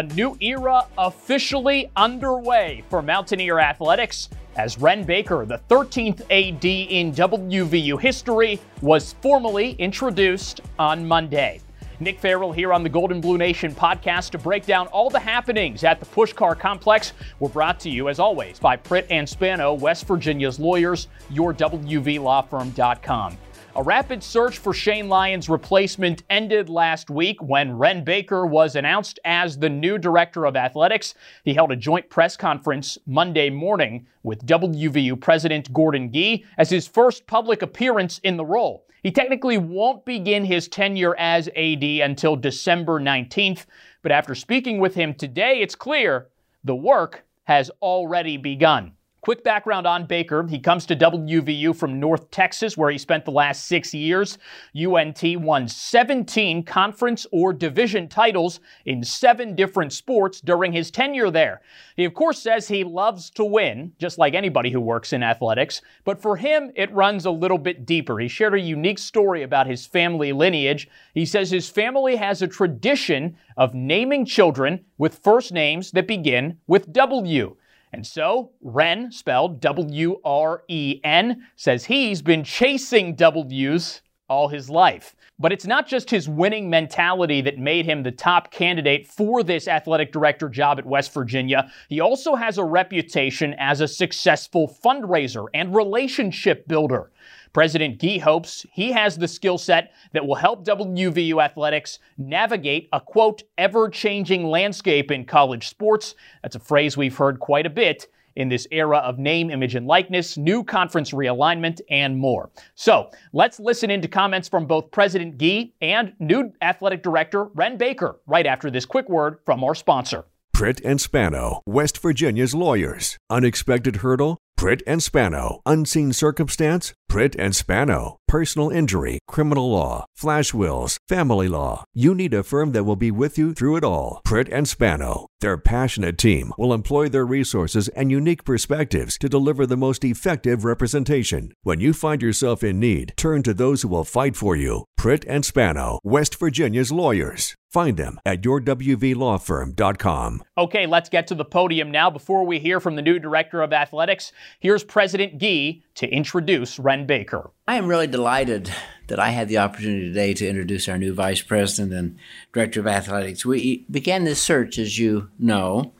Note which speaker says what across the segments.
Speaker 1: a new era officially underway for Mountaineer Athletics as Wren Baker, the 13th AD in WVU history, was formally introduced on Monday. Nick Farrell here on the Gold and Blue Nation podcast to break down all the happenings at the Puskar Complex. We're brought to you, as always, by Pritt and Spano, West Virginia's lawyers, your WVLawFirm.com. A rapid search for Shane Lyons' replacement ended last week when Wren Baker was announced as the new director of athletics. He held a joint press conference Monday morning with WVU President Gordon Gee as his first public appearance in the role. He technically won't begin his tenure as AD until December 19th, but after speaking with him today, it's clear the work has already begun. Quick background on Baker. He comes to WVU from North Texas, where he spent the last six years. UNT won 17 conference or division titles in seven different sports during his tenure there. He, of course, says he loves to win, just like anybody who works in athletics, but for him, it runs a little bit deeper. He shared a unique story about his family lineage. He says his family has a tradition of naming children with first names that begin with W. And so, Wren, spelled W R E N, says he's been chasing W's all his life. But it's not just his winning mentality that made him the top candidate for this athletic director job at West Virginia. He also has a reputation as a successful fundraiser and relationship builder. President Gee hopes he has the skill set that will help WVU athletics navigate a quote, ever changing landscape in college sports. That's a phrase we've heard quite a bit in this era of name, image, and likeness, new conference realignment, and more. So let's listen into comments from both President Gee and new athletic director Wren Baker right after this quick word from our sponsor.
Speaker 2: Pritt and Spano, West Virginia's lawyers. Unexpected hurdle? Pritt and Spano. Unseen circumstance? Pritt and Spano. Personal injury, criminal law, flash wills, family law. You need a firm that will be with you through it all. Pritt and Spano. Their passionate team will employ their resources and unique perspectives to deliver the most effective representation. When you find yourself in need, turn to those who will fight for you. Pritt and Spano, West Virginia's lawyers. Find them at yourwvlawfirm.com.
Speaker 1: Okay, let's get to the podium now. Before we hear from the new director of athletics, here's President Gee to introduce Wren Baker.
Speaker 3: I am really delighted that I had the opportunity today to introduce our new vice president and director of athletics. We began this search, as you know,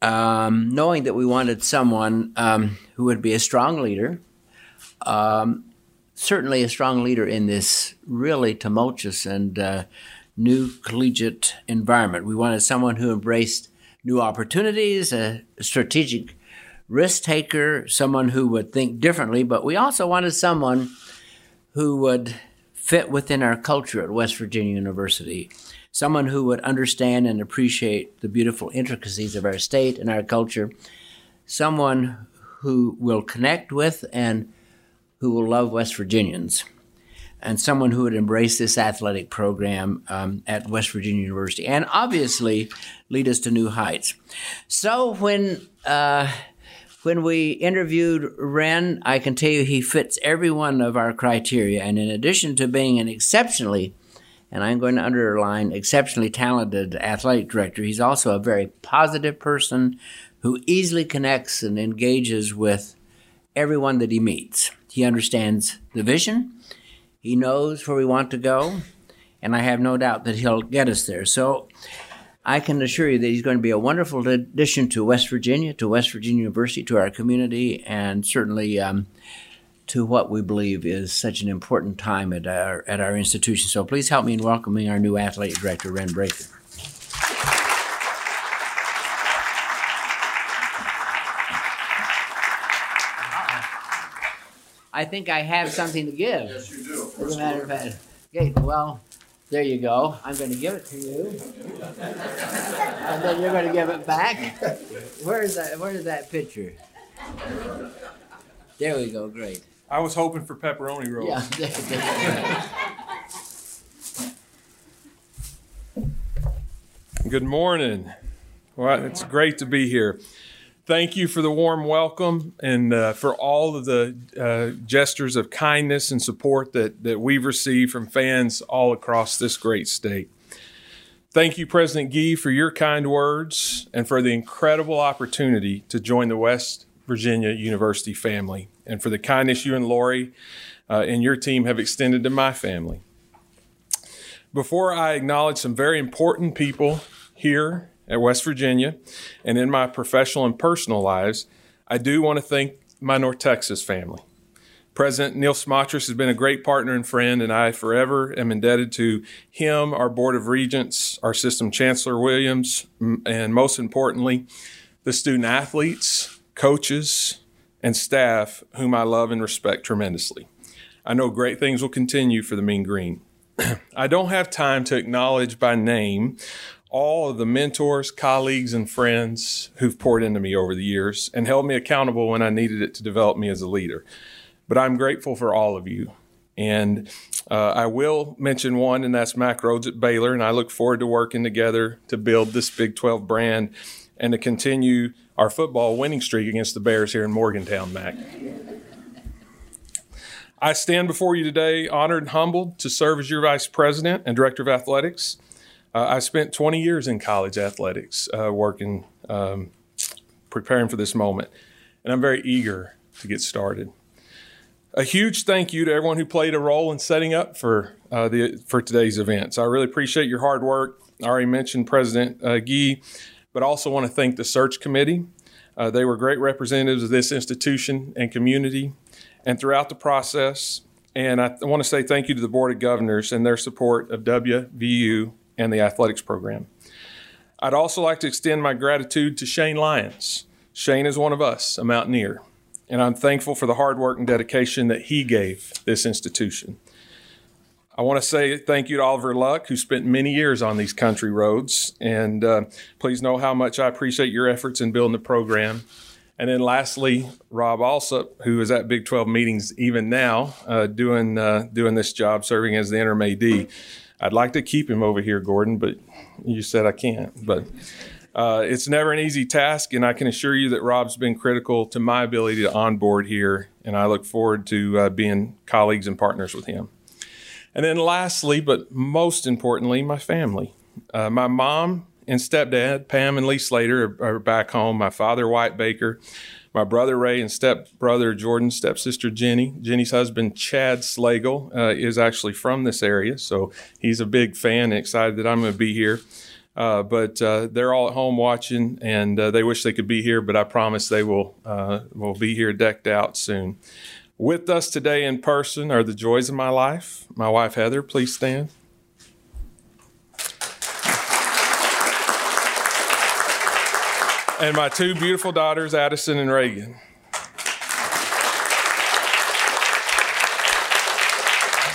Speaker 3: um, knowing that we wanted someone um, who would be a strong leader, um, certainly a strong leader in this really tumultuous and uh, new collegiate environment. We wanted someone who embraced new opportunities, a strategic risk taker, someone who would think differently, but we also wanted someone who would fit within our culture at West Virginia University, someone who would understand and appreciate the beautiful intricacies of our state and our culture, someone who will connect with and who will love West Virginians and someone who would embrace this athletic program um, at West Virginia University and obviously lead us to new heights. So when uh, when we interviewed Wren, I can tell you he fits every one of our criteria. And in addition to being an exceptionally, and I'm going to underline, exceptionally talented athletic director, he's also a very positive person who easily connects and engages with everyone that he meets. He understands the vision he knows where we want to go, and I have no doubt that he'll get us there. So I can assure you that he's going to be a wonderful addition to West Virginia, to West Virginia University, to our community, and certainly um, to what we believe is such an important time at our at our institution. So please help me in welcoming our new athletic director, Wren Baker. I think I have something to give.
Speaker 4: Yes, you do.
Speaker 3: As a matter of fact, okay, well, there you go. I'm going to give it to you, and then you're going to give it back. Where is that? Where is that picture? There we go. Great.
Speaker 4: I was hoping for pepperoni rolls.
Speaker 3: Yeah. there- there-
Speaker 4: Good morning. Well, it's great to be here. Thank you for the warm welcome and uh, for all of the uh, gestures of kindness and support that, that we've received from fans all across this great state. Thank you, President Gee, for your kind words and for the incredible opportunity to join the West Virginia University family, and for the kindness you and Lori uh, and your team have extended to my family. Before I acknowledge some very important people here at West Virginia and in my professional and personal lives, I do want to thank my North Texas family. President Neal Smatresk has been a great partner and friend, and I forever am indebted to him, our Board of Regents, our System Chancellor Williams, and most importantly, the student athletes, coaches, and staff whom I love and respect tremendously. I know great things will continue for the Mean Green. I don't have time to acknowledge by name all of the mentors, colleagues, and friends who've poured into me over the years and held me accountable when I needed it to develop me as a leader. But I'm grateful for all of you. And uh, I will mention one, and that's Mack Rhoades at Baylor. And I look forward to working together to build this Big 12 brand and to continue our football winning streak against the Bears here in Morgantown, Mack. I stand before you today honored and humbled to serve as your vice president and director of athletics. Uh, I spent 20 years in college athletics uh, working, um, preparing for this moment, and I'm very eager to get started. A huge thank you to everyone who played a role in setting up for uh, the for today's events. I really appreciate your hard work. I already mentioned President uh, Gee, but also want to thank the search committee. Uh, they were great representatives of this institution and community, and throughout the process. And I want to say thank you to the Board of Governors and their support of WVU and the athletics program. I'd also like to extend my gratitude to Shane Lyons. Shane is one of us, a Mountaineer, and I'm thankful for the hard work and dedication that he gave this institution. I want to say thank you to Oliver Luck, who spent many years on these country roads, and uh, please know how much I appreciate your efforts in building the program. And then lastly, Rob Alsop, who is at Big 12 meetings even now, uh, doing uh, doing this job, serving as the interim AD. I'd like to keep him over here, Gordon, but you said I can't. But uh, it's never an easy task, and I can assure you that Rob's been critical to my ability to onboard here, and I look forward to uh, being colleagues and partners with him. And then, lastly, but most importantly, my family. Uh, my mom and stepdad, Pam and Lee Slater, are, are back home. My father, White Baker, my brother Ray and stepbrother Jordan, stepsister Jenny. Jenny's husband Chad Slagle uh, is actually from this area, so he's a big fan and excited that I'm going to be here. Uh, but uh, they're all at home watching, and uh, they wish they could be here. But I promise they will uh, will be here decked out soon. With us today in person are the joys of my life. My wife Heather, please stand. And my two beautiful daughters, Addison and Reagan.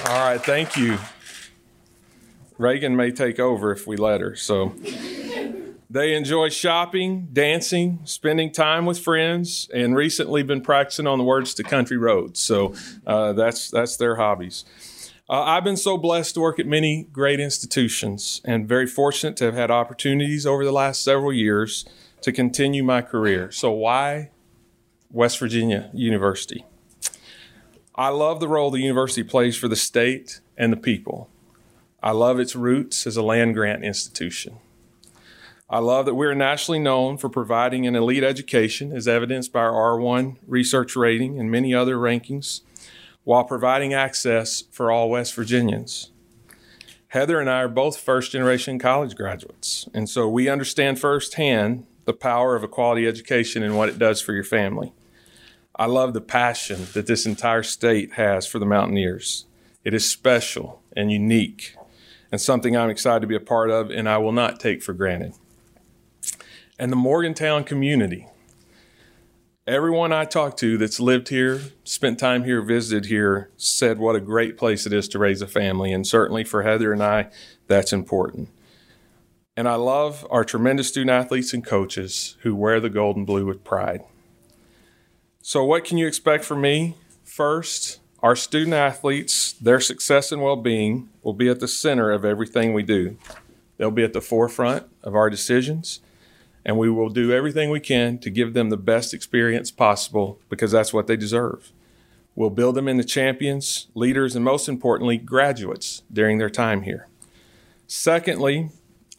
Speaker 4: All right, thank you. Reagan may take over if we let her. So they enjoy shopping, dancing, spending time with friends, and recently been practicing on the words to country roads. So uh, that's that's their hobbies. Uh, I've been so blessed to work at many great institutions and very fortunate to have had opportunities over the last several years to continue my career. So, why West Virginia University? I love the role the university plays for the state and the people. I love its roots as a land grant institution. I love that we're nationally known for providing an elite education, as evidenced by our R1 research rating and many other rankings, while providing access for all West Virginians. Heather and I are both first generation college graduates, and so we understand firsthand the power of a quality education and what it does for your family. I love the passion that this entire state has for the Mountaineers. It is special and unique and something I'm excited to be a part of and I will not take for granted. And the Morgantown community. Everyone I talked to that's lived here, spent time here, visited here, said what a great place it is to raise a family. And certainly for Heather and I, that's important. And I love our tremendous student athletes and coaches who wear the gold and blue with pride. So, what can you expect from me? First, our student athletes, their success and well being will be at the center of everything we do. They'll be at the forefront of our decisions, and we will do everything we can to give them the best experience possible because that's what they deserve. We'll build them into champions, leaders, and most importantly, graduates during their time here. Secondly,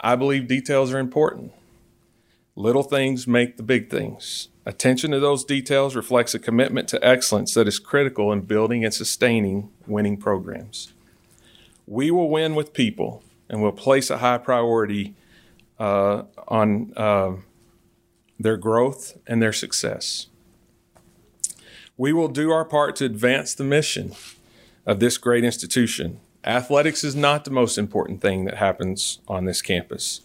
Speaker 4: I believe details are important. Little things make the big things. Attention to those details reflects a commitment to excellence that is critical in building and sustaining winning programs. We will win with people and will place a high priority uh, on uh, their growth and their success. We will do our part to advance the mission of this great institution. Athletics is not the most important thing that happens on this campus,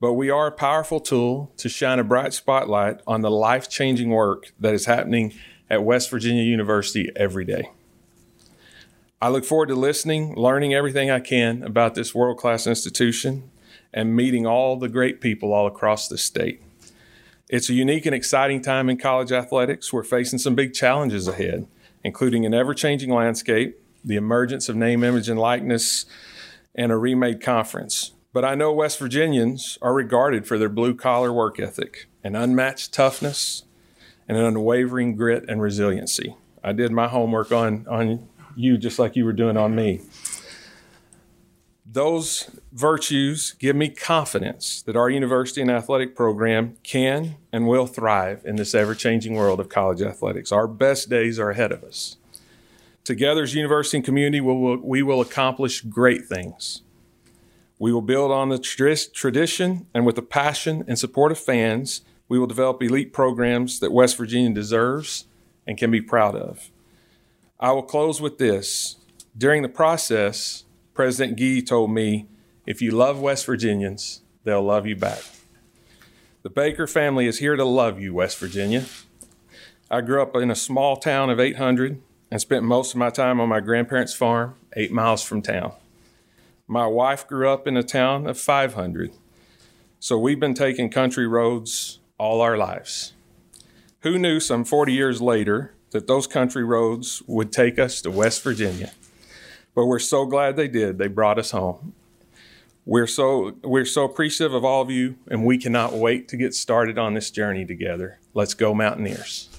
Speaker 4: but we are a powerful tool to shine a bright spotlight on the life changing work that is happening at West Virginia University every day. I look forward to listening, learning everything I can about this world class institution, and meeting all the great people all across the state. It's a unique and exciting time in college athletics. We're facing some big challenges ahead, including an ever changing landscape, the emergence of name, image, and likeness, and a remade conference. But I know West Virginians are regarded for their blue collar work ethic an unmatched toughness and an unwavering grit and resiliency. I did my homework on, on you just like you were doing on me. Those virtues give me confidence that our university and athletic program can and will thrive in this ever changing world of college athletics. Our best days are ahead of us. Together as university and community, we will, we will accomplish great things. We will build on the tradition and with the passion and support of fans, we will develop elite programs that West Virginia deserves and can be proud of. I will close with this. During the process, President Gee told me, if you love West Virginians, they'll love you back. The Baker family is here to love you, West Virginia. I grew up in a small town of 800 and spent most of my time on my grandparents' farm, eight miles from town. My wife grew up in a town of 500, so we've been taking country roads all our lives. Who knew some 40 years later that those country roads would take us to West Virginia? But we're so glad they did. They brought us home. We're so we're so appreciative of all of you, and we cannot wait to get started on this journey together. Let's go, Mountaineers.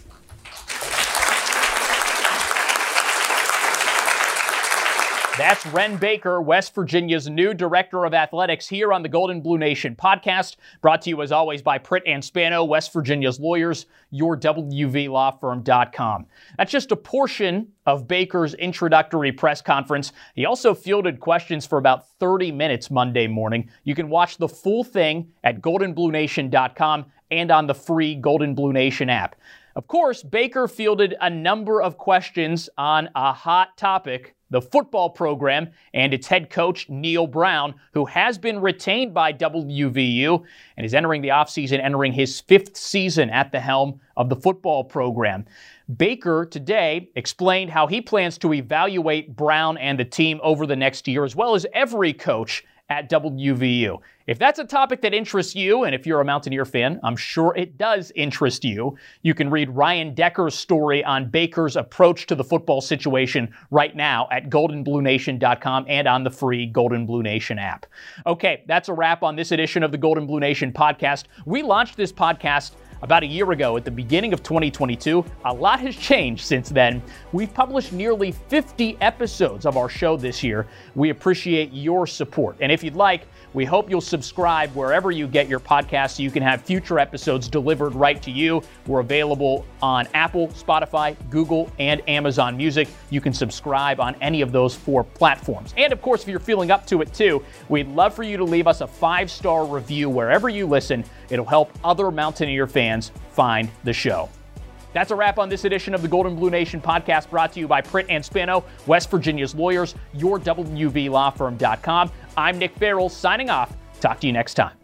Speaker 1: That's Wren Baker, West Virginia's new director of athletics, here on the Gold and Blue Nation podcast, brought to you as always by Pritt and Spano, West Virginia's lawyers, your WVLawFirm.com. That's just a portion of Baker's introductory press conference. He also fielded questions for about 30 minutes Monday morning. You can watch the full thing at goldandbluenation.com and on the free Gold and Blue Nation app. Of course, Baker fielded a number of questions on a hot topic the football program and its head coach, Neal Brown, who has been retained by WVU and is entering the offseason, entering his fifth season at the helm of the football program. Baker today explained how he plans to evaluate Brown and the team over the next year, as well as every coach at WVU. If that's a topic that interests you, and if you're a Mountaineer fan, I'm sure it does interest you, you can read Ryan Decker's story on Baker's approach to the football situation right now at goldandbluenation.com and on the free Gold and Blue Nation app. Okay, that's a wrap on this edition of the Gold and Blue Nation podcast. We launched this podcast about a year ago at the beginning of 2022. A lot has changed since then. We've published nearly 50 episodes of our show this year. We appreciate your support. And if you'd like, we hope you'll subscribe wherever you get your podcasts so you can have future episodes delivered right to you. We're available on Apple, Spotify, Google, and Amazon Music. You can subscribe on any of those four platforms. And of course, if you're feeling up to it too, we'd love for you to leave us a five star review wherever you listen. It'll help other Mountaineer fans find the show. That's a wrap on this edition of the Gold and Blue Nation podcast brought to you by Pritt and Spano, West Virginia's lawyers, your WVLawFirm.com. I'm Nick Farrell signing off. Talk to you next time.